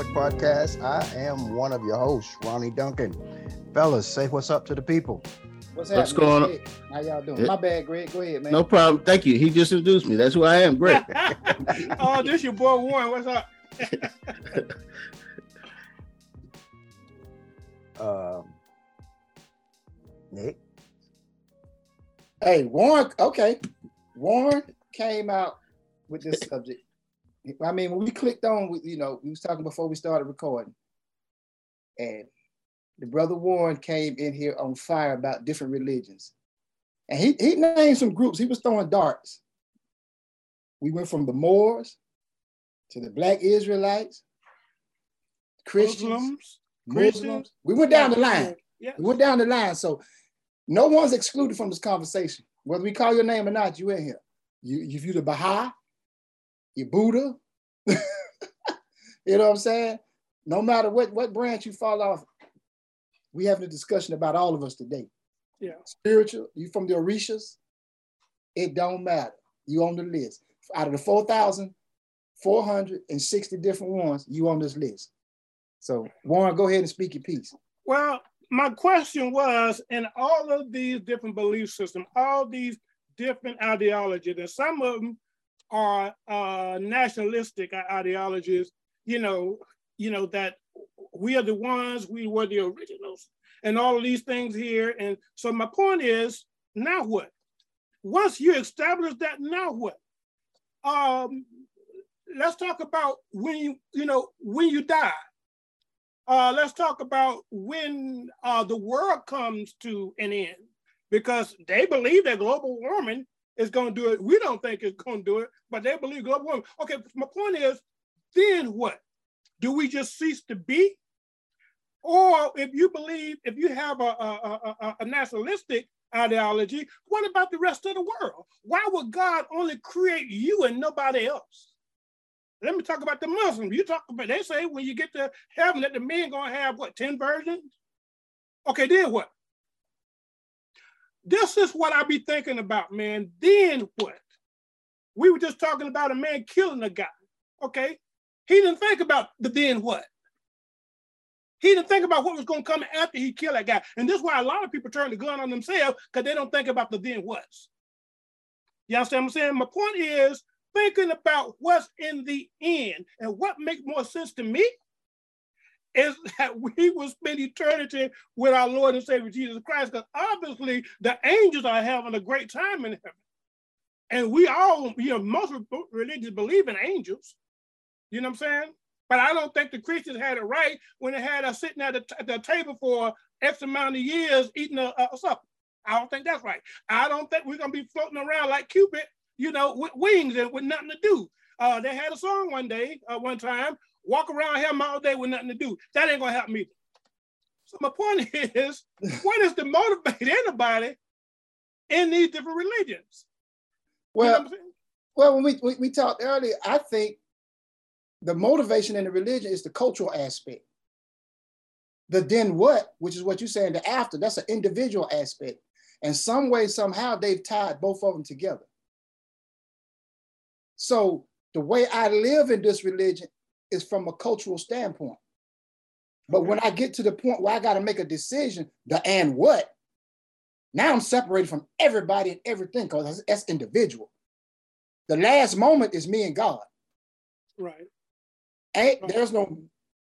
Frontporch Podcast. I am one of your hosts, Ronnie Duncan. Fellas, say what's up to the people. What's, what's going on? How y'all doing? My bad, Greg. Go ahead, man. No problem. Thank you. He just introduced me. That's who I am, Greg. oh, this your boy Warren. What's up? um, Nick. Hey, Warren. Okay, Warren came out with this subject I mean, when we clicked on, you know, we was talking before we started recording, and the brother Warren came in here on fire about different religions, and he he named some groups. He was throwing darts. We went from the Moors to the Black Israelites, Christians, Muslims. Muslims. We went down the line. Yeah. We went down the line. So no one's excluded from this conversation. Whether we call your name or not, you in here. You, if you view the Baha'i, your Buddha. you know what I'm saying? No matter what, what branch you fall off, we having a discussion about all of us today. Yeah. Spiritual, you from the Orishas, it don't matter. You on the list. Out of the 4,460 different ones, you on this list. So Warren, go ahead and speak your piece. Well, my question was, in all of these different belief systems, all these different ideologies, and some of them are uh, nationalistic ideologies, you know, you know, that we are the ones, we were the originals, and all of these things here. And so my point is, now what? Once you establish that, now what? Um, let's talk about when you, you know, when you die. Uh, let's talk about when uh, the world comes to an end, because they believe that global warming is going to do it. We don't think it's going to do it, but they believe global warming. Okay, my point is, then what? Do we just cease to be? Or if you believe, if you have a, a, a, a nationalistic ideology, what about the rest of the world? Why would God only create you and nobody else? Let me talk about the Muslims. You talk about, they say when you get to heaven that the men gonna have what, 10 virgins? Okay, then what? This is what I be thinking about, man. Then what? We were just talking about a man killing a guy. Okay. He didn't think about the then what. He didn't think about what was going to come after he killed that guy. And this is why a lot of people turn the gun on themselves because they don't think about the then what's. You understand what I'm saying? My point is thinking about what's in the end and what makes more sense to me is that we will spend eternity with our Lord and Savior Jesus Christ, because obviously the angels are having a great time in heaven. And we all, you know, most religions believe in angels. You know what I'm saying? But I don't think the Christians had it right when they had us sitting at the, the table for X amount of years eating a, a supper. I don't think that's right. I don't think we're gonna be floating around like Cupid, you know, with wings and with nothing to do. Uh, they had a song one day, uh, one time, walk around here all day with nothing to do. That ain't gonna help me. So my point is, what is to motivate anybody in these different religions? Well, you know well, when we, we we talked earlier, I think the motivation in the religion is the cultural aspect. The then what, which is what you're saying, the after, that's an individual aspect. And some way, somehow, they've tied both of them together. So the way I live in this religion is from a cultural standpoint. But when I get to the point where I got to make a decision, the and what, now I'm separated from everybody and everything because that's, that's individual. The last moment is me and God. Right. Ain't right. there's no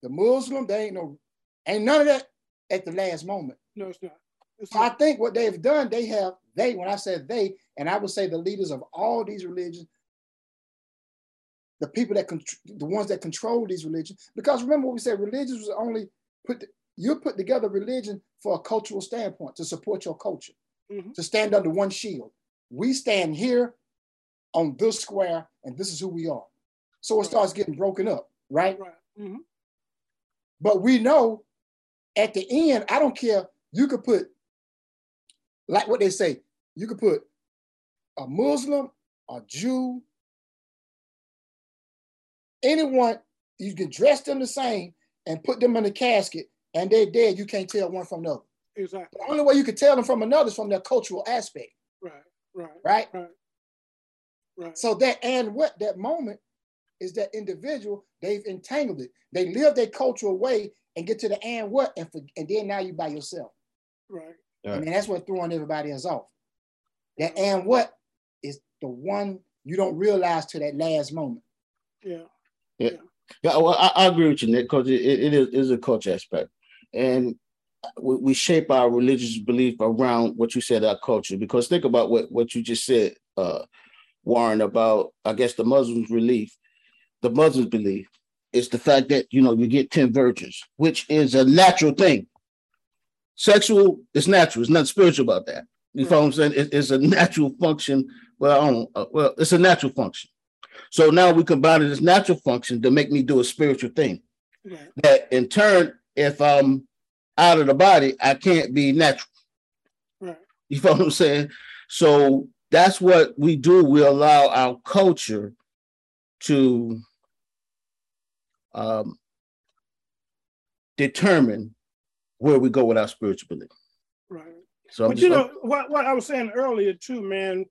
the Muslim, there ain't no ain't none of that at the last moment. No, it's not. It's so not. I think what they've done, they have they, when I said they, and I would say the leaders of all these religions, the people that the ones that control these religions. Because remember what we said, religions was only put you put together religion for a cultural standpoint to support your culture, mm-hmm. to stand under one shield. We stand here on this square, and this is who we are. So it right. starts getting broken up, right? Right. Mm-hmm. But we know at the end, I don't care. You could put, like what they say, you could put a Muslim, a Jew, anyone, you can dress them the same and put them in a casket and they're dead. You can't tell one from the other. Exactly. The only way you can tell them from another is from their cultural aspect. Right. Right. Right. Right. Right. So that and what that moment is that individual, they've entangled it. They live their cultural way and get to the and what, and, for, and then now you by yourself. Right. Yeah. I mean, that's what throwing everybody else off. That and what is the one you don't realize to that last moment. Yeah. Yeah, well, I, I agree with you, Nick, because it, it is, is a culture aspect. And we, we shape our religious belief around what you said, our culture. Because think about what, what you just said, uh, Warren, about, I guess, the Muslims' relief, the Muslims' belief is the fact that, you know, you get 10 virgins, which is a natural thing. Sexual is natural. There's nothing spiritual about that. You follow what I'm saying? It- it's a natural function. Well, I don't, uh, well, it's a natural function. So now we combine this natural function to make me do a spiritual thing. Right. That in turn, if I'm out of the body, I can't be natural. Right. You follow what I'm saying? So that's what we do. We allow our culture to um, determine where we go with our spiritual belief. Right. So I'm But just, you know what, what I was saying earlier too, man,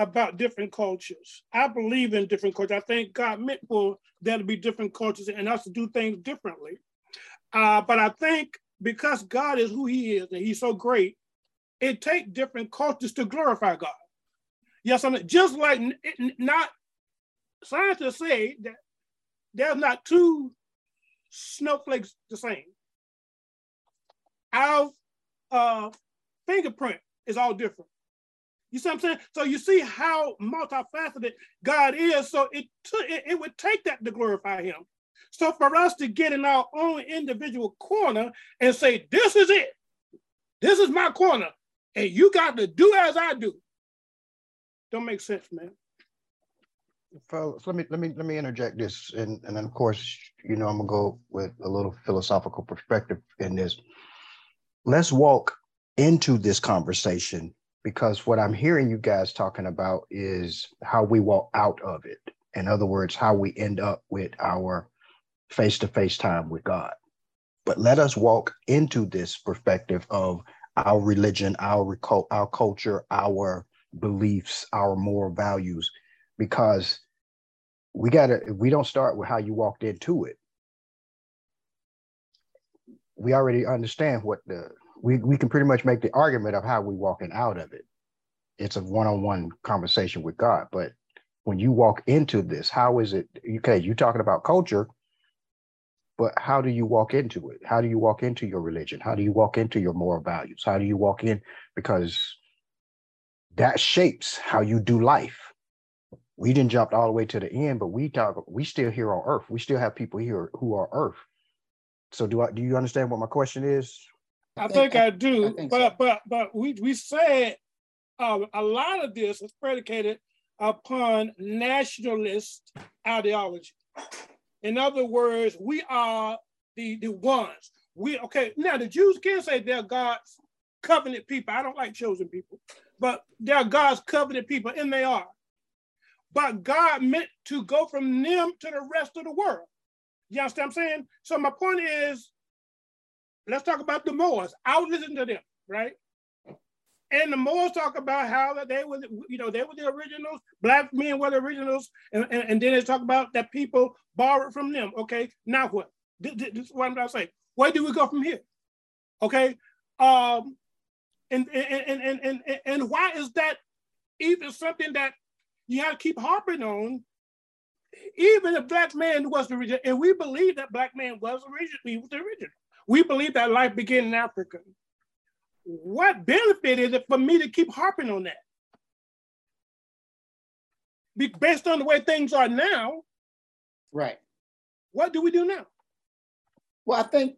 about different cultures. I believe in different cultures. I think God meant for there to be different cultures and us to do things differently. Uh, but I think because God is who He is and He's so great, it takes different cultures to glorify God. Yes, I mean, just like not scientists say that there's not two snowflakes the same. Our uh, fingerprint is all different. You see what I'm saying? So you see how multifaceted God is. So it, took it, it would take that to glorify him. So for us to get in our own individual corner and say, this is it. This is my corner. And you got to do as I do. Don't make sense, man. fellas, let me let me let me interject this, and and then of course, you know, I'm gonna go with a little philosophical perspective in this. Let's walk into this conversation because what I'm hearing you guys talking about is how we walk out of it. In other words, how we end up with our face-to-face time with God. But let us walk into this perspective of our religion, our our culture, our beliefs, our moral values, because we gotta we don't start with how you walked into it we already understand what the we, we can pretty much make the argument of how we walking out of it it's a one-on-one conversation with god but when you walk into this how is it okay you talking about culture but how do you walk into it how do you walk into your religion how do you walk into your moral values how do you walk in because that shapes how you do life we didn't jump all the way to the end, but we talk, we still here on earth. We still have people here who are earth. So do I do you understand what my question is? I think I do, I think but so. but but we we said uh, a lot of this is predicated upon nationalist ideology. In other words, we are the the ones. We okay now. The Jews can say they're God's covenant people. I don't like chosen people, but they're God's covenant people, and they are. But God meant to go from them to the rest of the world. You understand what I'm saying? So my point is, let's talk about the Moors. I was listening to them, right? And the Moors talk about how that they were, you know, they were the originals, black men were the originals, and, and, and then they talk about that people borrowed from them. Okay, now what? This, this is what I'm trying to say. Where do we go from here? Okay. Um, and and, and, and, and, and why is that even something that you have to keep harping on? Even if black man was the original, and we believe that black man was original, he was the original. We believe that life began in Africa. What benefit is it for me to keep harping on that? Be, based on the way things are now, Right. what do we do now? Well, I think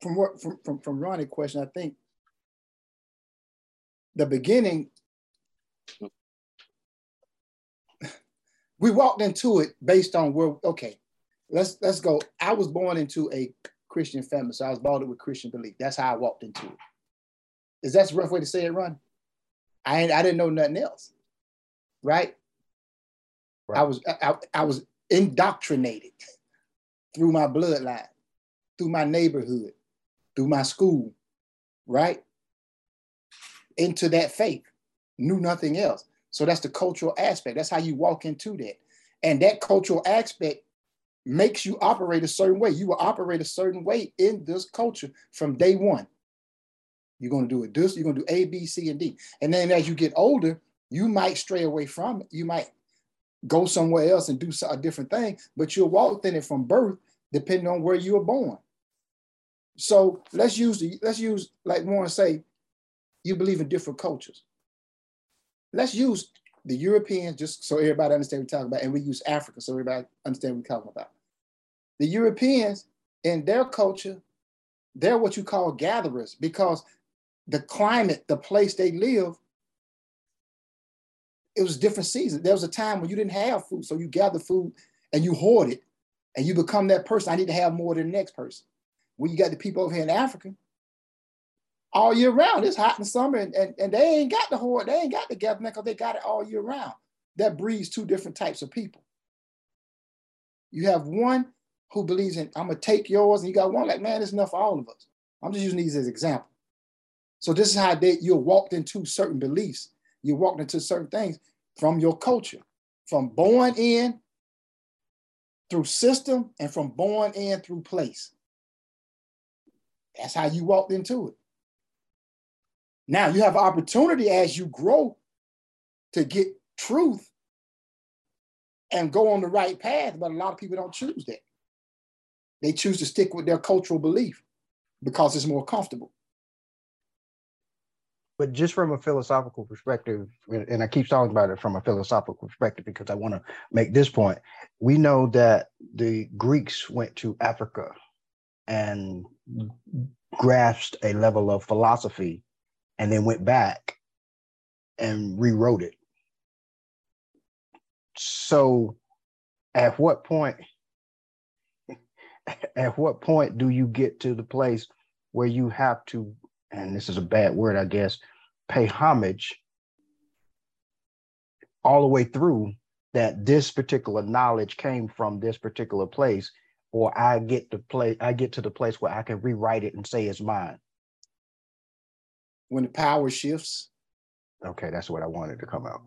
from what from from, from Ronnie's question, I think the beginning we walked into it based on where okay, let's let's go. I was born into a Christian family, so I was brought up with Christian belief. That's how I walked into it. Is that a rough way to say it, Run? I I didn't know nothing else, right? right. I was I, I was indoctrinated through my bloodline, through my neighborhood, through my school, right? Into that faith, knew nothing else. So that's the cultural aspect. That's how you walk into that. And that cultural aspect makes you operate a certain way. You will operate a certain way in this culture from day one. You're going to do it this, you're going to do A, B, C, and D. And then as you get older, you might stray away from it. You might go somewhere else and do a different thing, but you'll walk in it from birth, depending on where you were born. So let's use the, let's use like Warren say, you believe in different cultures. Let's use the Europeans, just so everybody understand what we're talking about, and we use Africa so everybody understand what we're talking about. The Europeans, in their culture, they're what you call gatherers because the climate, the place they live, it was different seasons. There was a time when you didn't have food, so you gather food and you hoard it, and you become that person. I need to have more than the next person. When you got the people over here in Africa, all year round. It's hot in summer, and, and, and they ain't got the hoard, they ain't got the gathering because they got it all year round. That breeds two different types of people. You have one who believes in, I'm gonna take yours, and you got one like, man, it's enough for all of us. I'm just using these as example. So this is how they, you're walked into certain beliefs. You walked into certain things from your culture, from born in through system and from born in through place. That's how you walked into it. Now you have opportunity as you grow to get truth and go on the right path, but a lot of people don't choose that. They choose to stick with their cultural belief because it's more comfortable. But just from a philosophical perspective, and I keep talking about it from a philosophical perspective because I want to make this point. We know that the Greeks went to Africa and grasped a level of philosophy and then went back and rewrote it. So at what point at what point do you get to the place where you have to and this is a bad word I guess pay homage all the way through that this particular knowledge came from this particular place or I get to play I get to the place where I can rewrite it and say it's mine when the power shifts. Okay, that's what I wanted to come out.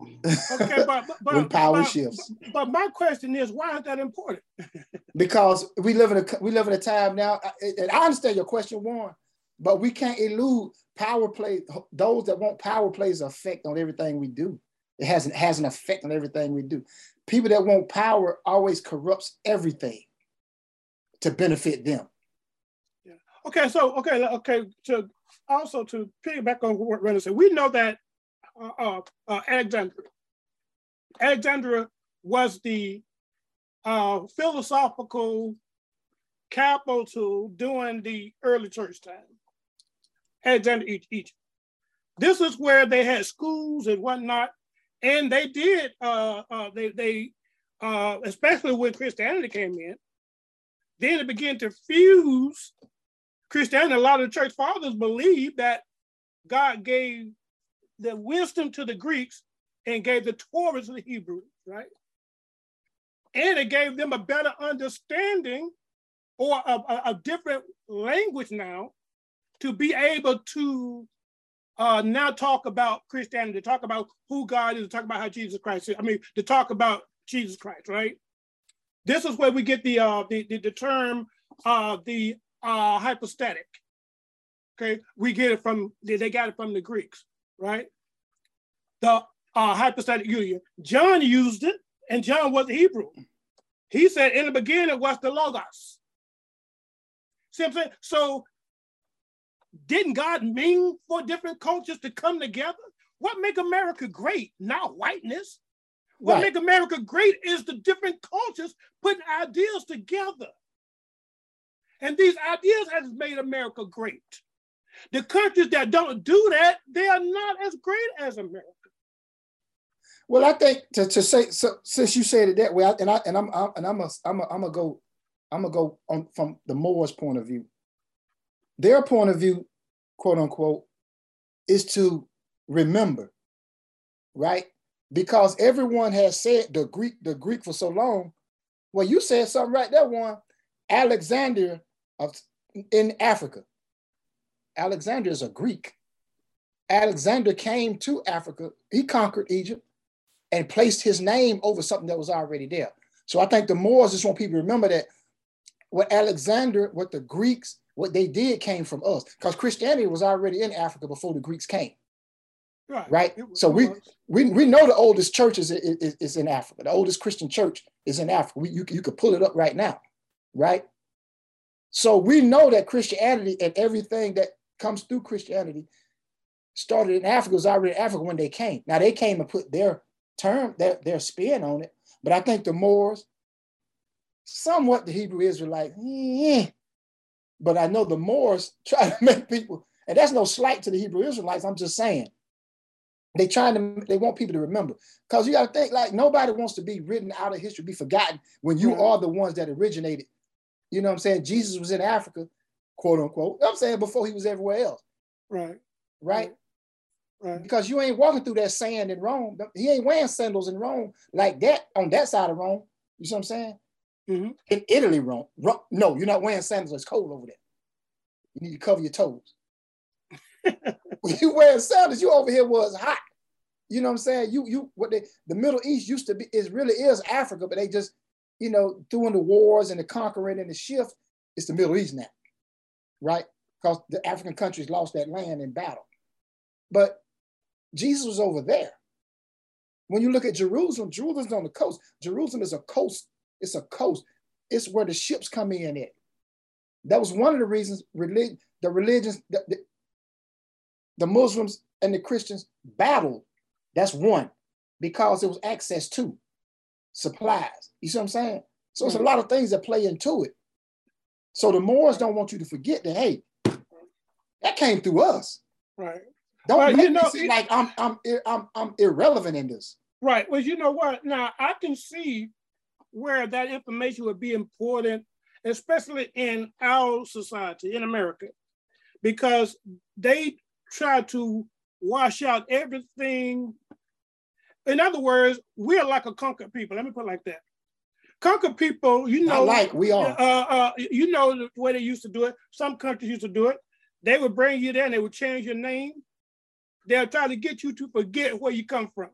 okay, but, but power but, shifts. But, but, my question is, why is that important? because we live in a we live in a time now, and I understand your question, Warren, but we can't elude power play. Those that want power plays effect on everything we do. It has an, has an effect on everything we do. People that want power always corrupts everything to benefit them. Yeah. Okay, so okay, okay. To also to piggyback on what Renner said, we know that uh, uh, uh, Alexandria, Alexandria was the uh, philosophical capital during the early church time. Alexandria, Egypt. This is where they had schools and whatnot, and they did. Uh, they they especially when Christianity came in, then it began to fuse Christianity, a lot of the church fathers believed that God gave the wisdom to the Greeks and gave the Torah to the Hebrews, right? And it gave them a better understanding or a, a, a different language now to be able to uh, now talk about Christianity, to talk about who God is, to talk about how Jesus Christ is. I mean, to talk about Jesus Christ, right? This is where we get the uh, the, the, the term uh, the uh, hypostatic. Okay, we get it from they got it from the Greeks, right? The uh, hypostatic union. John used it, and John was Hebrew. He said, "In the beginning was the logos." See what I'm saying? So, didn't God mean for different cultures to come together? What make America great? Not whiteness. What right. make America great is the different cultures putting ideas together. And these ideas has made America great. The countries that don't do that, they are not as great as America. Well, I think to, to say so, since you said it that way, and I and I'm, I'm and I'm a, I'm a, I'm gonna go I'm gonna go on from the Moors' point of view. Their point of view, quote unquote, is to remember, right? Because everyone has said the Greek, the Greek for so long. Well, you said something right there, Warren. Alexander of in Africa. Alexander is a Greek. Alexander came to Africa, he conquered Egypt and placed his name over something that was already there. So I think the Moors just want people to remember that what Alexander, what the Greeks, what they did came from us, because Christianity was already in Africa before the Greeks came. Right. right? So we, we we know the oldest church is, is, is in Africa. The oldest Christian church is in Africa. We, you, you could pull it up right now, right? So we know that Christianity and everything that comes through Christianity started in Africa, was already in Africa when they came. Now they came and put their term, their, their spin on it. But I think the Moors, somewhat the Hebrew Israelites, eh. but I know the Moors try to make people, and that's no slight to the Hebrew Israelites. I'm just saying they trying to they want people to remember because you got to think like nobody wants to be written out of history, be forgotten when you are the ones that originated. You know what I'm saying? Jesus was in Africa, quote unquote. I'm saying before he was everywhere else. Right. Right. Right. Because you ain't walking through that sand in Rome. He ain't wearing sandals in Rome like that on that side of Rome. You see what I'm saying? Mm-hmm. In Italy, Rome. No, you're not wearing sandals. It's cold over there. You need to cover your toes. when you wearing sandals, you over here was hot. You know what I'm saying? You you what they the Middle East used to be is really is Africa, but they just you know doing the wars and the conquering and the shift. It's the Middle East now, right? Because the African countries lost that land in battle. But Jesus was over there. When you look at Jerusalem, Jerusalem's on the coast. Jerusalem is a coast. It's a coast. It's where the ships come in at. That was one of the reasons relig- the religions, the, the, the Muslims and the Christians battled. That's one, because it was access to supplies. You see what I'm saying? So it's a hmm. lot of things that play into it. So the Moors don't want you to forget that, hey, that came through us. Right. Don't well, make you know, seem like I'm I'm I'm I'm irrelevant in this. Right. Well, you know what? Now I can see where that information would be important, especially in our society in America, because they try to wash out everything. In other words, we're like a conquered people. Let me put it like that. Conquered people, you know, like we are. Uh, uh, you know the way they used to do it. Some countries used to do it. They would bring you there and they would change your name They'll try to get you to forget where you come from.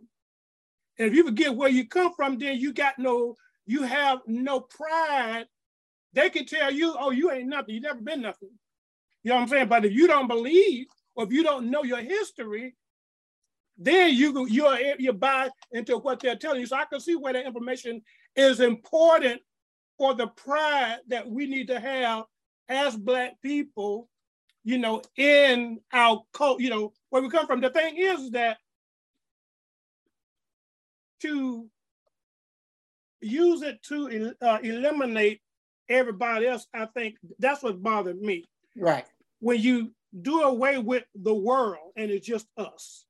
And if you forget where you come from, then you got no, you have no pride. They can tell you, oh, you ain't nothing. You never been nothing. You know what I'm saying? But if you don't believe or if you don't know your history, then you you're you buy into what they're telling you. So I can see where the information is important for the pride that we need to have as black people you know, in our cult, you know, where we come from. The thing is that to use it to uh, eliminate everybody else, I think that's what bothered me. Right. When you do away with the world and it's just us.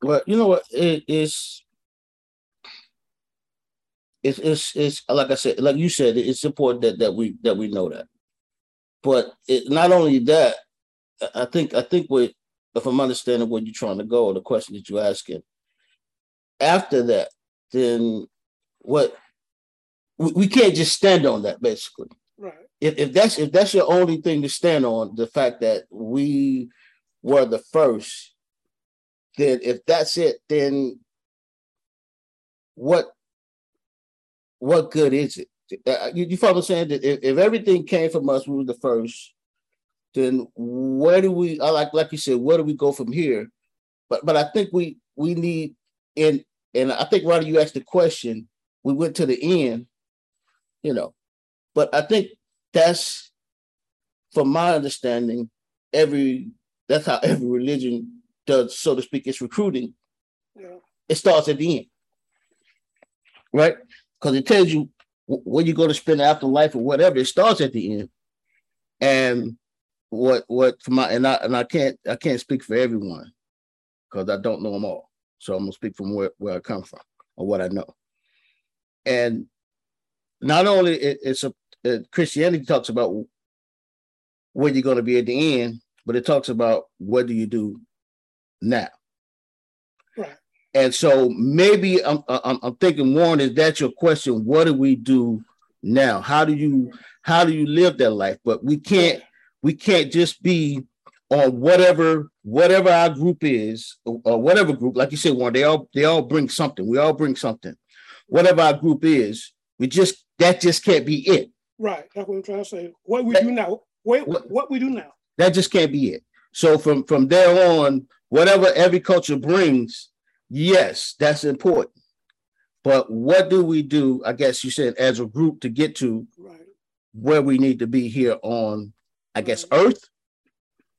Well, you know what? It is. It's, it's, it's like I said, like you said, it's important that, that we that we know that. But it, not only that, I think I think what if I'm understanding where you're trying to go, the question that you're asking, after that, then what we, we can't just stand on that basically. Right. If, if that's if that's your only thing to stand on, the fact that we were the first, then if that's it, then what what good is it? Uh, you, you follow what I'm saying? That if, if everything came from us, we were the first. Then where do we? I Like like you said, where do we go from here? But but I think we we need and and I think Ronnie, you asked the question. We went to the end, you know, but I think that's, from my understanding, every that's how every religion does, so to speak, its recruiting. Yeah. It starts at the end, right? Because it tells you where you go to spend afterlife or whatever, it starts at the end. And what what for my and I and I can't I can't speak for everyone because I don't know them all. So I'm gonna speak from where, where I come from or what I know. And not only it, it's a it, Christianity talks about where you're going to be at the end, but it talks about what do you do now. And so maybe I'm, I'm, I'm thinking, Warren, is that your question? What do we do now? How do you how do you live that life? But we can't we can't just be on whatever whatever our group is or whatever group. Like you said, Warren, they all they all bring something. We all bring something. Whatever our group is, we just that just can't be it. Right. That's what I'm trying to say. What we that, do now. Wait, what, what we do now. That just can't be it. So from from there on, whatever every culture brings, yes, that's important. But what do we do? I guess you said as a group to get to right. where we need to be here on, I guess, right. Earth.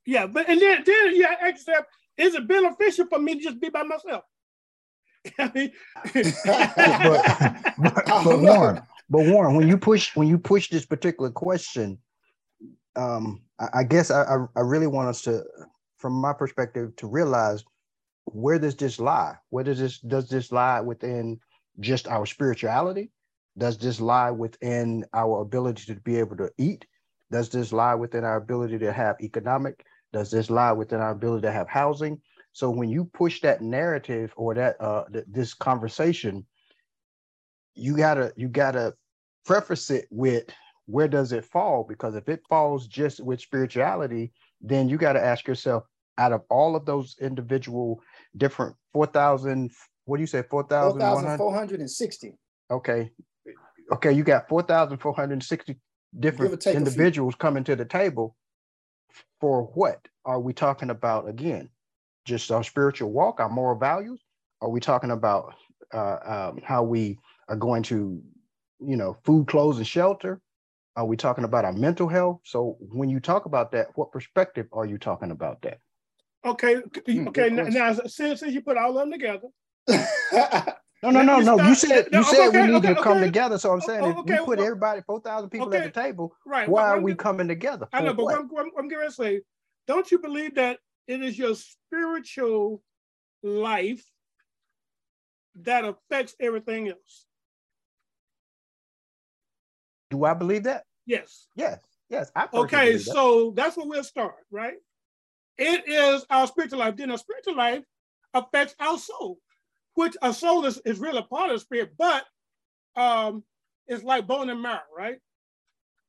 Yeah, but and then then yeah, accept is it beneficial for me to just be by myself? I mean, but, but, but Warren, but Warren, when you push when you push this particular question, um, I, I guess I, I really want us to, from my perspective, to realize where does this lie? Where does this does this lie within just our spirituality? Does this lie within our ability to be able to eat? Does this lie within our ability to have economic? Does this lie within our ability to have housing? So when you push that narrative or that uh, th- this conversation, you gotta you gotta preface it with where does it fall? Because if it falls just with spirituality, then you got to ask yourself, out of all of those individual different 4,000, what do you say, 4,460. okay. Okay, you got 4,460 different individuals coming to the table. For what are we talking about again? Just our spiritual walk, our moral values? Are we talking about uh, um, how we are going to, you know, food, clothes, and shelter? Are we talking about our mental health? So when you talk about that, what perspective are you talking about that? Okay, hmm, okay. Now, now, since, since you put all of them together. no, no, no, no. You said you said okay, we need okay, to come okay. together. So I'm saying if we put everybody, four thousand people at the table, right? Why are we coming together? I know, but what? I'm, I'm, I'm going to say, don't you believe that it is your spiritual life that affects everything else? Do I believe that? Yes. Yes. Yes. I okay, that. so that's where we'll start, right? It is our spiritual life. Then our spiritual life affects our soul, which a soul is, is really a part of the spirit, but um, it's like bone and marrow, right?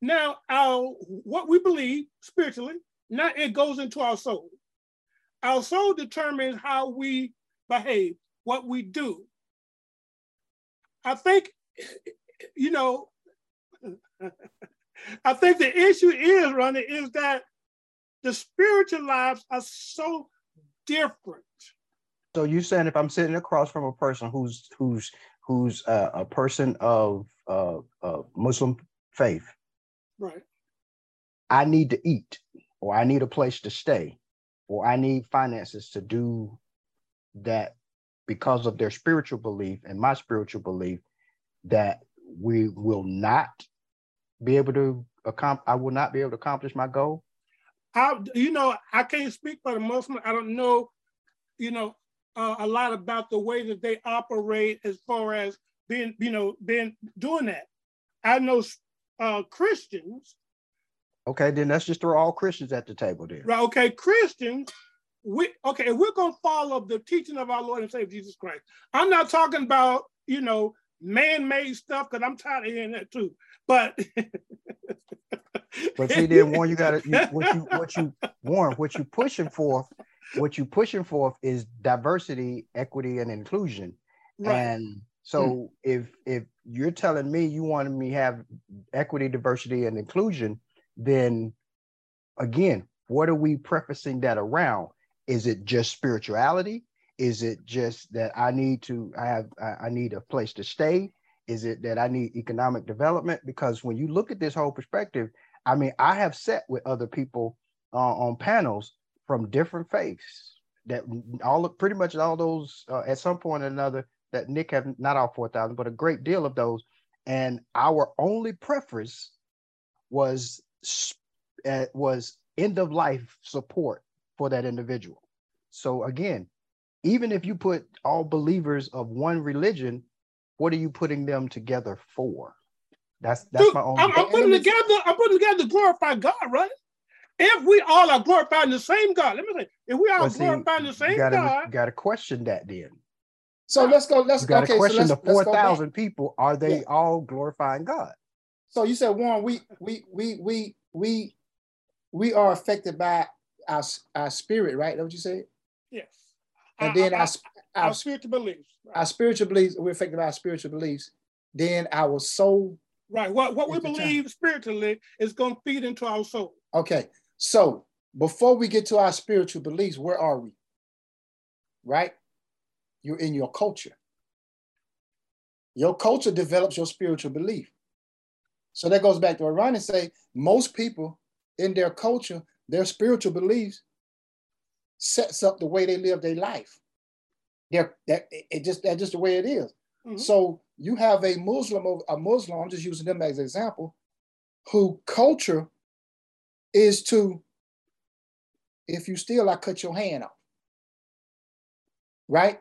Now, our what we believe spiritually, now it goes into our soul. Our soul determines how we behave, what we do. I think, you know, I think the issue is, Ronnie, is that the spiritual lives are so different. So you're saying if I'm sitting across from a person who's who's who's uh, a person of uh, uh, Muslim faith, right? I need to eat, or I need a place to stay, or I need finances to do that because of their spiritual belief and my spiritual belief that we will not be able to accomplish, I will not be able to accomplish my goal? I, you know, I can't speak for the Muslim. I don't know, you know, uh, a lot about the way that they operate as far as being, you know, being doing that. I know uh, Christians. Okay, then let's just throw all Christians at the table there. Right. Okay, Christians. We okay. If we're gonna follow the teaching of our Lord and Savior Jesus Christ, I'm not talking about you know man-made stuff because I'm tired of hearing that too. But but see, then Warren, you gotta you, what you what you Warren, what you pushing for, what you pushing for is diversity, equity, and inclusion. Right. And so hmm. if if you're telling me you want me have equity, diversity, and inclusion, then again, what are we prefacing that around? Is it just spirituality? Is it just that I need to I have I need a place to stay? Is it that I need economic development? Because when you look at this whole perspective, I mean, I have sat with other people uh, on panels from different faiths that all pretty much all those uh, at some point or another that Nick have not all 4,000, but a great deal of those. And our only preference was uh, was end of life support for that individual. So again, even if you put all believers of one religion what are you putting them together for? That's that's Dude, my own. I'm, I'm putting together. I'm putting together to glorify God, right? If we all are glorifying the same God, let me say, if we all glorifying the same God. you gotta, God, got to question that then. So let's go. Let's you got to okay, question so the four thousand people. Are they yeah. all glorifying God? So you said Warren, we we we we we we are affected by our our spirit, right? That what you said? Yes. And then our, our, our spiritual beliefs. Right. Our spiritual beliefs. We're affected by our spiritual beliefs. Then our soul. Right. What what we believe spiritually is going to feed into our soul. Okay. So before we get to our spiritual beliefs, where are we? Right? You're in your culture. Your culture develops your spiritual belief. So that goes back to what Ronnie say. Most people in their culture, their spiritual beliefs sets up the way they live their life. They're that it just that's just the way it is. Mm-hmm. So you have a Muslim, a Muslim, I'm just using them as an example, who culture is to, if you steal, I cut your hand off. Right?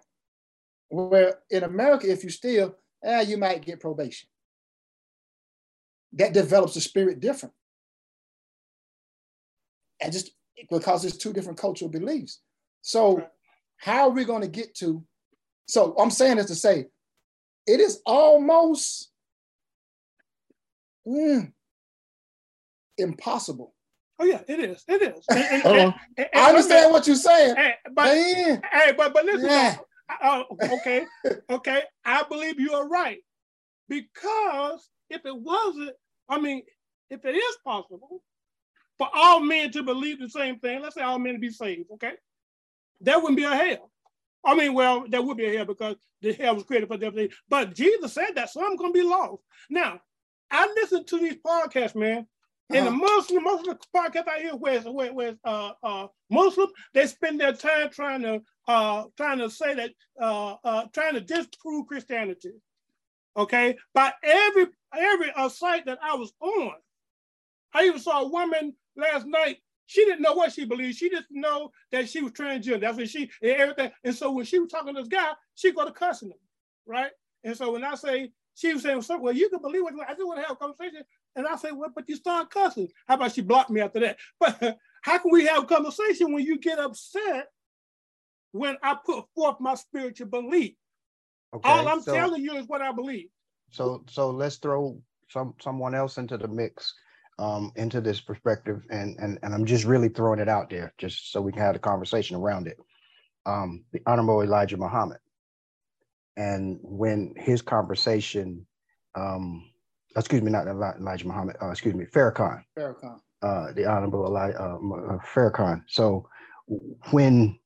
Where in America, if you steal, eh, you might get probation. That develops a spirit different. And just because it's two different cultural beliefs. So, how are we going to get to? So, I'm saying this to say, it is almost mm, impossible. Oh yeah, it is. It is. And, and, and, I understand what you're saying. but hey, but but listen. Yeah. Uh, okay, okay. I believe you are right because if it wasn't, I mean, if it is possible for all men to believe the same thing, let's say all men to be saved, okay, there wouldn't be a hell. I mean, well, there would be a hell because the hell was created for them. But Jesus said that, so I'm going to be lost. Now, I listen to these podcasts, man. Uh-huh. And the Muslim, most of the podcasts I hear where, where, where uh, uh, Muslim, they spend their time trying to uh, trying to say that, uh, uh, trying to disprove Christianity. Okay, by every every uh, site that I was on, I even saw a woman last night she didn't know what she believed. She didn't know that she was transgender. That's what she and everything. And so when she was talking to this guy, she got to cussing him, right? And so when I say she was saying, well, you can believe what I just want to have a conversation. And I say, well, but you start cussing. How about she blocked me after that? But how can we have a conversation when you get upset when I put forth my spiritual belief? Okay, All I'm so, telling you is what I believe. So so let's throw some someone else into the mix um, into this perspective, and, and and I'm just really throwing it out there, just so we can have a conversation around it. Um, the Honorable Elijah Muhammad, and when his conversation, um, excuse me, not Elijah Muhammad, uh, excuse me, Farrakhan, Farrakhan, uh, the Honorable Elijah uh, uh, Farrakhan. So when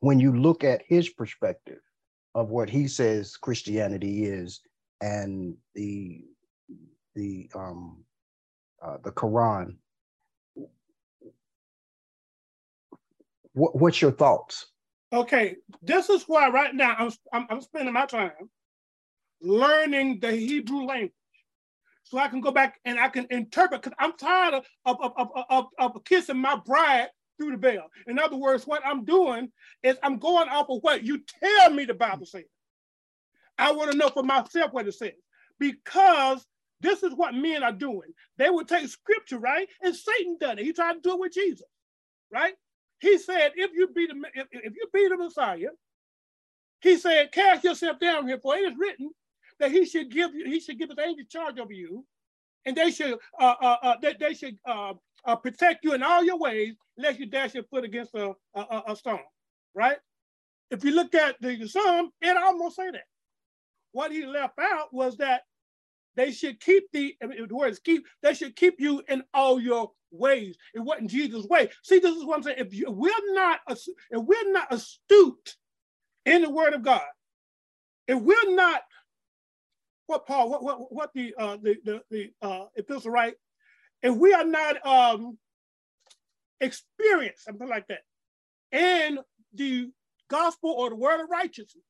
when you look at his perspective of what he says Christianity is, and the the um, uh, the Quran. What, what's your thoughts? Okay, this is why right now I'm, I'm, I'm spending my time learning the Hebrew language so I can go back and I can interpret because I'm tired of, of, of, of, of kissing my bride through the veil. In other words, what I'm doing is I'm going off of what you tell me the Bible says. I want to know for myself what it says because this is what men are doing. They would take scripture, right? And Satan done it. He tried to do it with Jesus, right? He said, if you be the if, if you be the Messiah, he said, cast yourself down here, for it is written that he should give you, he should give his angels charge over you, and they should uh, uh, uh they, they should uh, uh, protect you in all your ways, lest you dash your foot against a, a, a stone, right? If you look at the Psalm, it almost say that. What he left out was that they should keep the, the words keep, they should keep you in all your ways. It wasn't Jesus' way. See, this is what I'm saying. If you, we're not, if we're not astute in the word of God, if we're not, what Paul, what what what the uh the the, the uh epistle right, if we are not um experienced, something like that, and the gospel or the word of righteousness,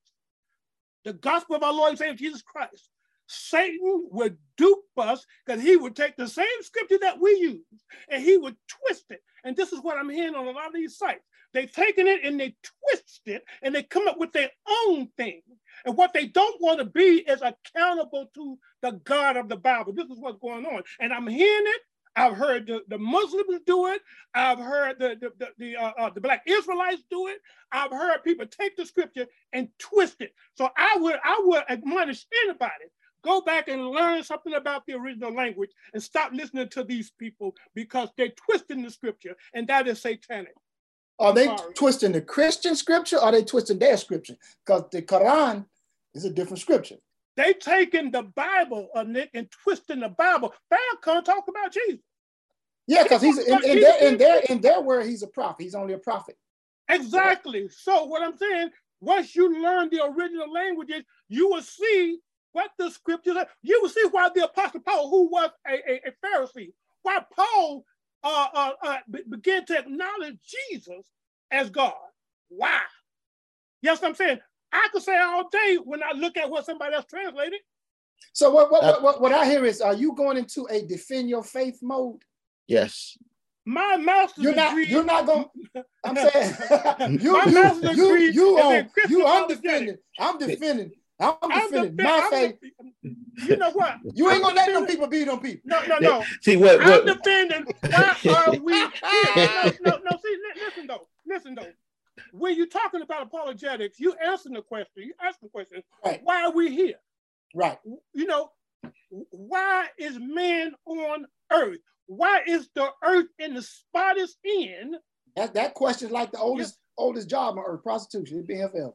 the gospel of our Lord and Savior Jesus Christ, Satan would dupe us because he would take the same scripture that we use and he would twist it. And this is what I'm hearing on a lot of these sites. They've taken it and they twist it and they come up with their own thing. And what they don't want to be is accountable to the God of the Bible. This is what's going on. And I'm hearing it. I've heard the, the Muslims do it. I've heard the, the, the, the, uh, uh, the Black Israelites do it. I've heard people take the scripture and twist it. So I would, I would admonish anybody go back and learn something about the original language and stop listening to these people because they're twisting the scripture and that is satanic. Are they Sorry. twisting the Christian scripture or are they twisting their scripture? Because the Quran is a different scripture. They taking the Bible, uh, Nick, and twisting the Bible. Farrakhan talk about Jesus. Yeah, because he's in, in, their, in, their, in their word, he's a prophet. He's only a prophet. Exactly. So what I'm saying, once you learn the original languages, you will see what the scriptures are. You will see why the Apostle Paul, who was a, a, a Pharisee, why Paul uh, uh, uh, began to acknowledge Jesus as God. Why? Yes, I'm saying I could say all day when I look at what somebody else translated. So what what, uh, what, what I hear is, are you going into a defend your faith mode? Yes. My master's you're not, degree. You're not going. I'm saying you, my master's you, degree. You, you, on, you. I'm defending. I'm defending. I'm defending my I'm faith. De- you know what? You ain't gonna let them people beat on people. No, no, no. See what? what? I'm defending. Why are we here? No, no, no. See, listen though. Listen though. When you're talking about apologetics, you answering the question. You ask the question. Right. Why are we here? Right. You know, why is man on earth? Why is the earth in the spot it's in? That that question is like the oldest yeah. oldest job on earth, prostitution. It's being held.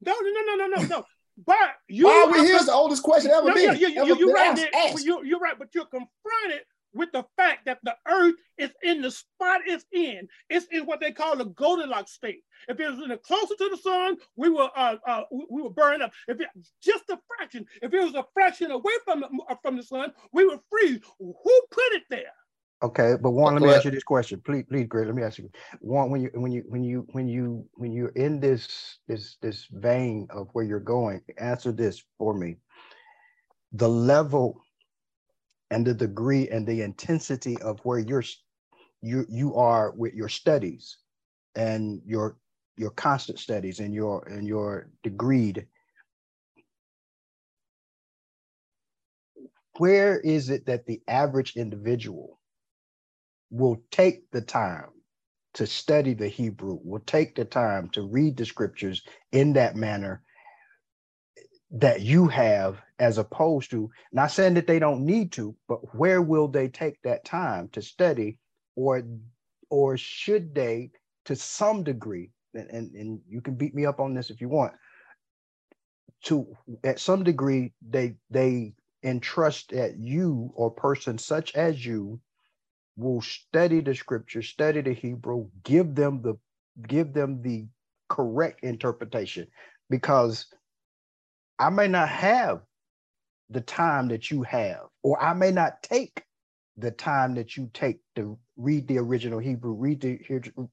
No, no, no, no, no, no, no. But you why are we here is the oldest question ever no, been. You, you, you, are right. Asked, You, you're right, but you're confronted with the fact that the earth is in the spot it's in. It's in what they call the Goldilocks state. If it was in the closer to the sun, we will uh, uh, we will burn up. If it just a fraction, if it was a fraction away from the, uh, from the sun, we would freeze. Who put it there? Okay, but one, let me ask you this question, please, please, Greg. Let me ask you one. When you when you when you when you when you're in this this this vein of where you're going, answer this for me. The level and the degree and the intensity of where you're you you are with your studies and your your constant studies and your and your degreed where is it that the average individual will take the time to study the Hebrew, will take the time to read the scriptures in that manner that you have, as opposed to not saying that they don't need to, but where will they take that time to study, or or should they, to some degree, and, and, and you can beat me up on this if you want, to at some degree they they entrust that you or person such as you will study the scripture, study the Hebrew, give them the give them the correct interpretation because I may not have the time that you have, or I may not take the time that you take to read the original Hebrew, read the,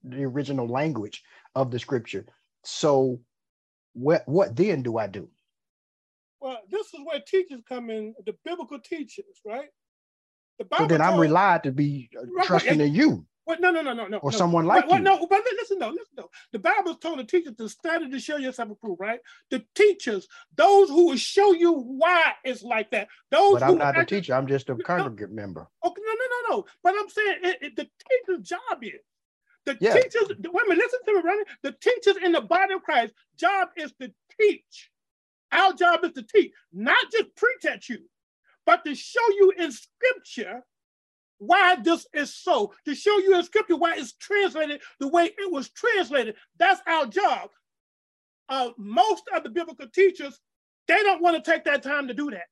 the original language of the scripture. So what what then do I do? Well, this is where teachers come in, the biblical teachers, right? The Bible so then I'm relied to be uh, right, trusting in you. What? No, no, no, no, no. Or no. someone like what, you. No, but listen, though, listen, though. The Bible's told the teachers to study to show yourself approved, right? The teachers, those who will show you why it's like that. Those but I'm not a teacher. I'm just a congregate no, member. Okay, no, no, no, no. But I'm saying it, it, the teacher's job is the yeah. teachers. Wait a minute, listen to me, Ronnie. The teachers in the body of Christ job is to teach. Our job is to teach, not just preach at you, but to show you in Scripture why this is so, to show you in scripture why it's translated the way it was translated. That's our job. Uh, most of the biblical teachers, they don't want to take that time to do that.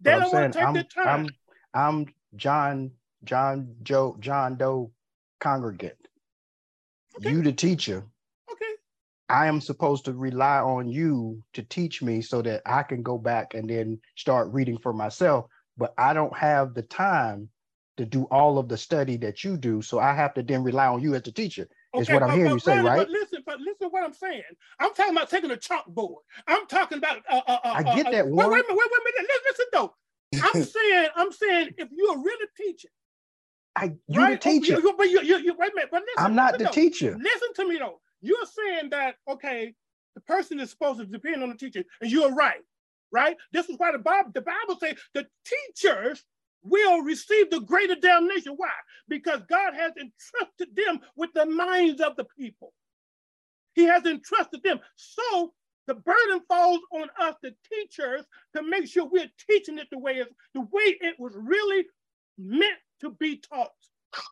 They don't want to take I'm, that time. I'm, I'm John, John Joe, John Doe congregant. Okay. You the teacher. Okay. I am supposed to rely on you to teach me so that I can go back and then start reading for myself. But I don't have the time to do all of the study that you do. So I have to then rely on you as a teacher. is what I'm but- hearing but you say, right? But listen, but listen to what I'm saying. I'm talking about taking a chalkboard. I'm talking about. Uh, uh, uh, I get uh, that, Wait, wait a minute. Wait, wait a minute. Listen, listen though. I'm saying, I'm saying, if you're really teaching, I you right? the teacher. Oh, you, you, but you, you, you, wait a minute. But listen, I'm not listen the though. teacher. Listen to me though. You're saying that okay, the person is supposed to depend on the teacher, and you're right, right? This is why the Bible, the Bible says the teachers will receive the greater damnation. Why? Because God has entrusted them with the minds of the people. He has entrusted them. So the burden falls on us, the teachers, to make sure we're teaching it the way it's the way it was really meant to be taught.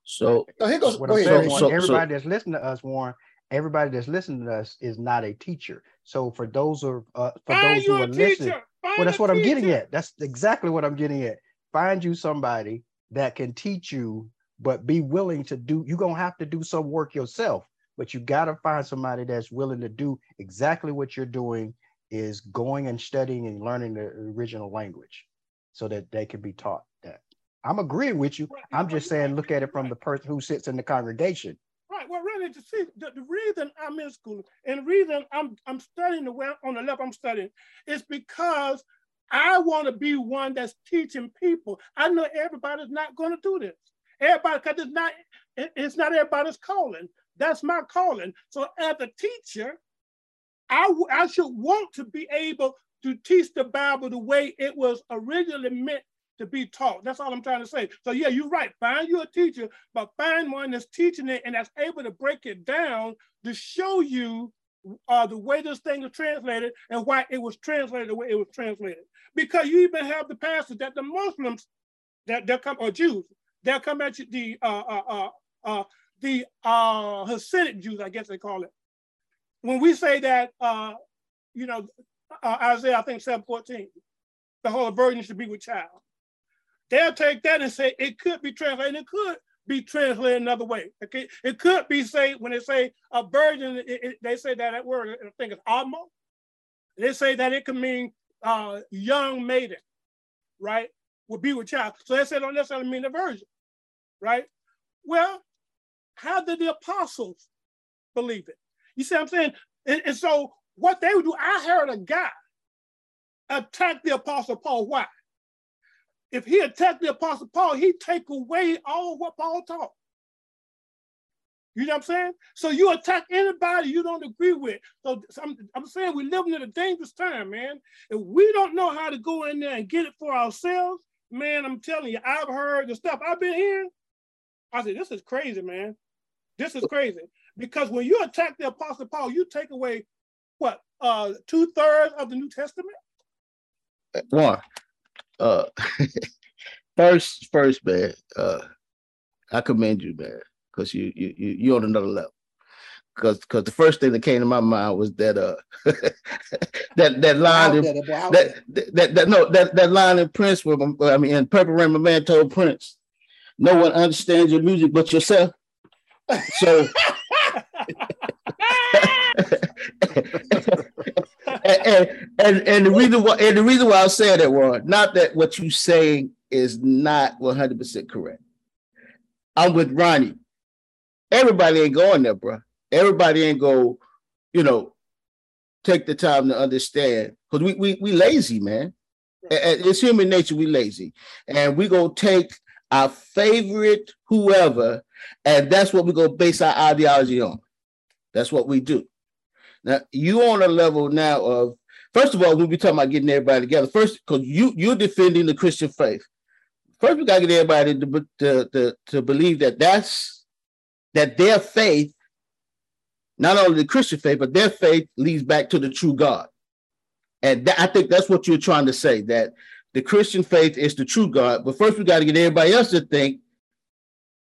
So So here goes. What Go I'm saying, so- Warren, everybody that's listening to us, Warren, everybody that's listening to us is not a teacher. So for those of uh, for Find those who are listening. Well, that's what I'm getting at. That's exactly what I'm getting at. Find you somebody that can teach you, but be willing to do. You're gonna have to do some work yourself, but you gotta find somebody that's willing to do exactly what you're doing. Is going and studying and learning the original language, so that they can be taught that. I'm agreeing with you. I'm just saying, look at it from the person who sits in the congregation. Right. Well, really, to see the, the reason I'm in school and reason I'm I'm studying the way on the level I'm studying is because I want to be one that's teaching people. I know everybody's not going to do this. Everybody, because it's not it- it's not everybody's calling. That's my calling. So as a teacher, I I should want to be able to teach the Bible the way it was originally meant to be taught. That's all I'm trying to say. So yeah, you're right. Find you a teacher, but find one that's teaching it and that's able to break it down to show you uh, the way this thing is translated and why it was translated the way it was translated. Because you even have the passage that the Muslims that they'll come or Jews they'll come at you the uh, uh, uh, uh, the uh, Hasidic Jews, I guess they call it. When we say that, uh, you know, uh, Isaiah, I think 714, the whole virgin should be with child. They'll take that and say it could be translated, it could be translated another way. Okay, it could be say when they say a virgin, it, it- they say that that word, I think it's almah. They say that it can mean uh, young maiden, right? Would be with child. So they say don't necessarily mean a virgin, right? Well, how did the apostles believe it? You see what I'm saying? And, and so what they would do, I heard a guy attack the apostle Paul. Why? If he attacked the apostle Paul, he'd take away all what Paul taught. You know what I'm saying? So you attack anybody you don't agree with. So I'm, I'm saying we're living in a dangerous time, man. If we don't know how to go in there and get it for ourselves, man, I'm telling you, I've heard the stuff I've been hearing. I said, this is crazy, man. This is crazy. Because when you attack the apostle Paul, you take away what uh two-thirds of the New Testament? one, uh, first, first, man, uh, I commend you, man, because you you you you on another level. Because because the first thing that came to my mind was that uh that that line in, there, that that, that that no that that line in Prince where I mean in Purple Rain, my man told Prince, no one understands your music but yourself. So and, and, and the reason why and the reason why I say that was not that what you saying is not 100 percent correct. I'm with Ronnie. Everybody ain't going there, bro. Everybody ain't go, you know, take the time to understand because we, we we lazy, man. It's human nature. We lazy, and we go take our favorite whoever, and that's what we go base our ideology on. That's what we do. Now you on a level now of first of all, when we talking about getting everybody together, first because you you're defending the Christian faith. First, we gotta get everybody to, to, to, to believe that that's that their faith, not only the Christian faith, but their faith leads back to the true God. And that, I think that's what you're trying to say that the Christian faith is the true God. But first, we got to get everybody else to think,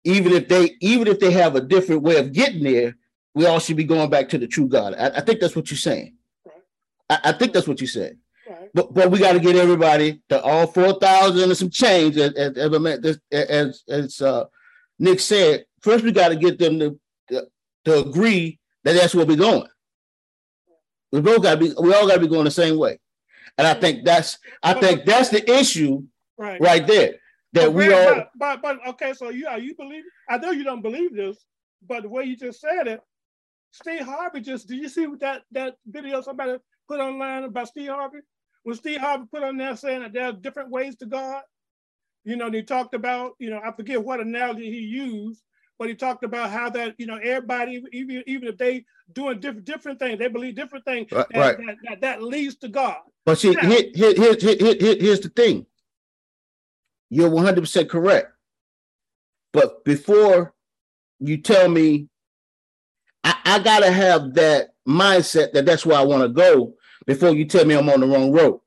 even if they even if they have a different way of getting there, we all should be going back to the true God. I, I think that's what you're saying. Right. I, I think that's what you're saying. Right. But but we got to get everybody to all four thousand and some change. As as, as, as, uh, Nick said, first we got to get them to, to to agree that that's where we're going. We both got to be. We all got to be going the same way. And I think that's. I think that's the issue Right. right there. That But we all. But, but but okay, so you are you believe? I know you don't believe this, but the way you just said it, Steve Harvey just, did you see that, that video somebody put online about Steve Harvey? When Steve Harvey put on there saying that there are different ways to God, you know, and he talked about, you know, I forget what analogy he used, but he talked about how that, you know, everybody, even, even if they doing different different things, they believe different things, Right, that, right. That, that, that leads to God. But see, here, here, here, here- here- here's the thing. You're 100% correct. But before you tell me, I, I got to have that mindset that that's where I want to go before you tell me I'm on the wrong road.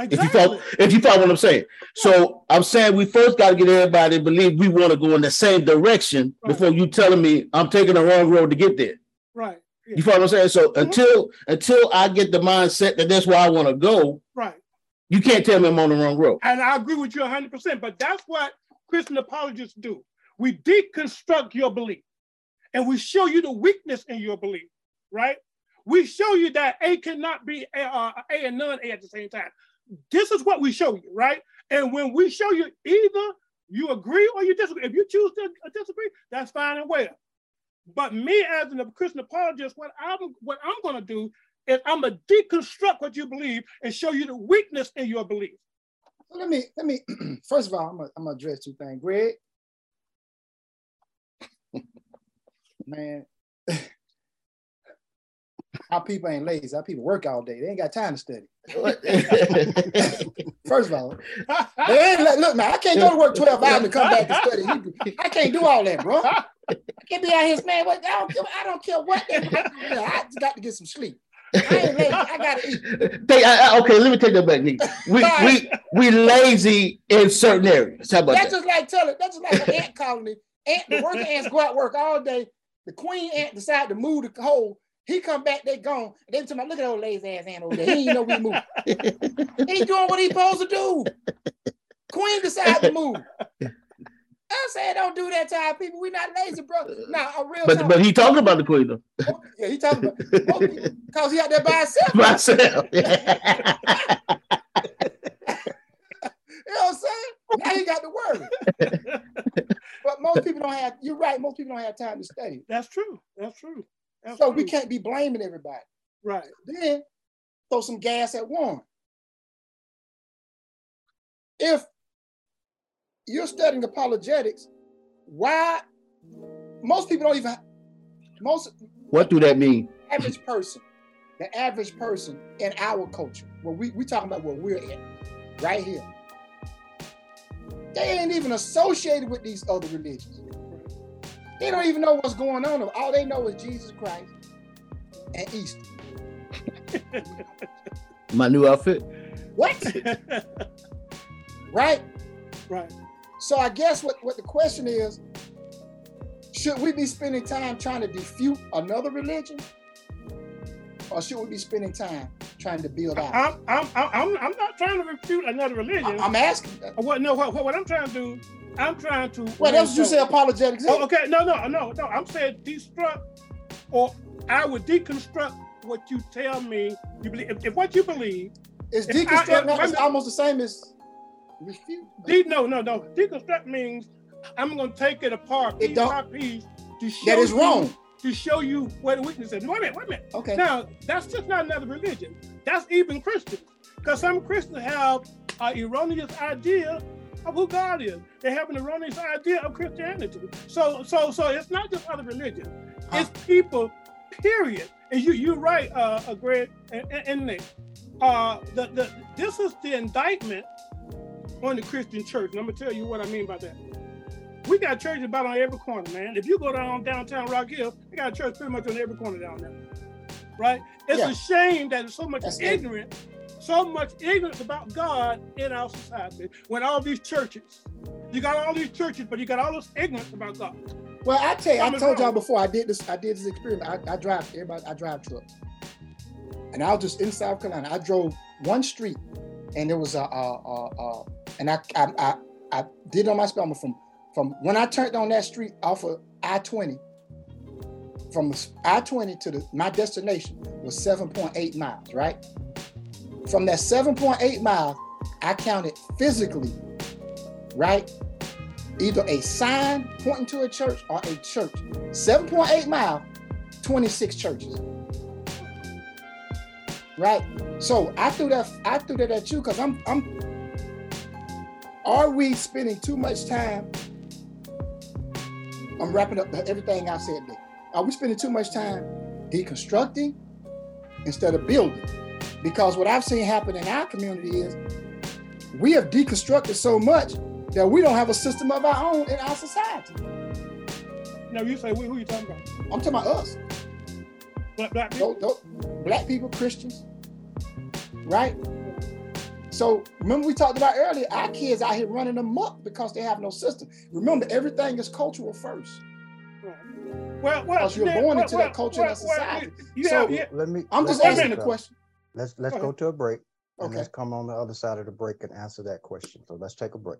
If you follow, if you follow what I'm saying. So I'm saying we first got to get everybody to believe we want to go in the same direction Right. before you telling me I'm taking the wrong road to get there. Right. You follow what I'm saying? So mm-hmm. until until I get the mindset that that's where I want to go, Right. you can't tell me I'm on the wrong road. And I agree with you 100%, but that's what Christian apologists do. We deconstruct your belief and we show you the weakness in your belief, right? We show you that A cannot be A, uh, A and non A at the same time. This is what we show you, right? And when we show you either you agree or you disagree. If you choose to disagree, that's fine and well. But me as a Christian apologist, what I'm what I'm going to do is I'm gonna deconstruct what you believe and show you the weakness in your belief. Let me let me first of all, I'm gonna, I'm gonna address two things. Greg, man, our people ain't lazy. Our people work all day. They ain't got time to study. First of all, they ain't let, look, man, I can't go to work 12 hours and come back and study. I can't do all that, bro. I can't be out here, man. What, I, don't, care- I don't care what they I just got to get some sleep. I ain't lazy. I gotta eat. Take- I- I- okay, let me take that back, Nick. We we we lazy in certain areas. How about That's that? just like telling. That's just like an ant colony. Ant, the worker ants go out work all day. The queen ant decide to move the hole. He come back, they gone. They tell me, look at old lazy ass ant over there. He ain't know we move. he doing what he supposed to do. Queen decide to move. I said, don't do that to our people. We not lazy, bro. Now, a real But talk. but he talking about the queen though. Oh, yeah, he talking about oh, because he out there by himself. Myself. You know what I'm saying? Now he got to worry. but most people don't have. You're right. Most people don't have time to study. That's true. That's true. That's So true. we can't be blaming everybody. Right. Then throw some gas at Warren. If you're studying apologetics, why most people don't even most what do that mean? average person, the average person in our culture, where we we talking about where we're at, right here. They ain't even associated with these other religions. They don't even know what's going on. All they know is Jesus Christ and Easter. My new outfit. What? right? right. So I guess what, what the question is, should we be spending time trying to defute another religion? Or should we be spending time trying to build out? I'm, I'm, I'm, I'm, not trying to refute another religion. I'm asking. what, no, what, what, what I'm trying to do, I'm trying to. What else you say Oh, apologetics is? okay, no, no, no, no. I'm saying destruct, or I would deconstruct what you tell me you believe. If, if what you believe, Is if I- if- not- wait a it's almost the same as refute? de, no, no, no. Deconstruct means I'm going to take it apart It piece don't- by piece to show That is wrong. To show you where the weakness is. Wait a minute, wait a minute. Okay. Now, that's just not another religion. That's even Christians. Because some Christians have an erroneous idea of who God is. They have an erroneous idea of Christianity. So, so, so it's not just other religions. It's people, period. And you, you're right, uh, uh Greg and, and, and Nick. Uh, the, the, this is the indictment on the Christian church. And I'm gonna tell you what I mean by that. We got churches about on every corner, man. If you go down downtown Rock Hill, we got a church pretty much on every corner down there. Right? It's Yeah. a shame that there's so much That's it. ignorance, so much ignorance about God in our society. When all these churches, you got all these churches, but you got all this ignorance about God. Well, I tell you, I told y'all before I did this. I did this experiment. I, I drive everybody. I drive trucks, and I was just in South Carolina. I drove one street, and there was a, a, a, a and I, I I I did on my spelling from from when I turned on that street off of I twenty. From I twenty to the my destination was seven point eight miles. Right. From that seven point eight miles, I counted physically, right, either a sign pointing to a church or a church. 7.8 mile, 26 churches. Right? So I threw that I threw that at you because I'm I'm are we spending too much time? I'm wrapping up everything I said there. Are we spending too much time deconstructing instead of building? Because what I've seen happen in our community is we have deconstructed so much that we don't have a system of our own in our society. Now you say who, are you talking about? I'm talking about us. Black, black people? Those, those, black people, Christians, right? So remember we talked about earlier, our kids out here running amok because they have no system. Remember, everything is cultural first. Well, well, because you're yeah, born well, into well, that culture well, and that society. Well, so yeah, Let me. I'm just asking to the question. Let's let's Go go to a break and let's come on the other side of the break and answer that question. So let's take a break.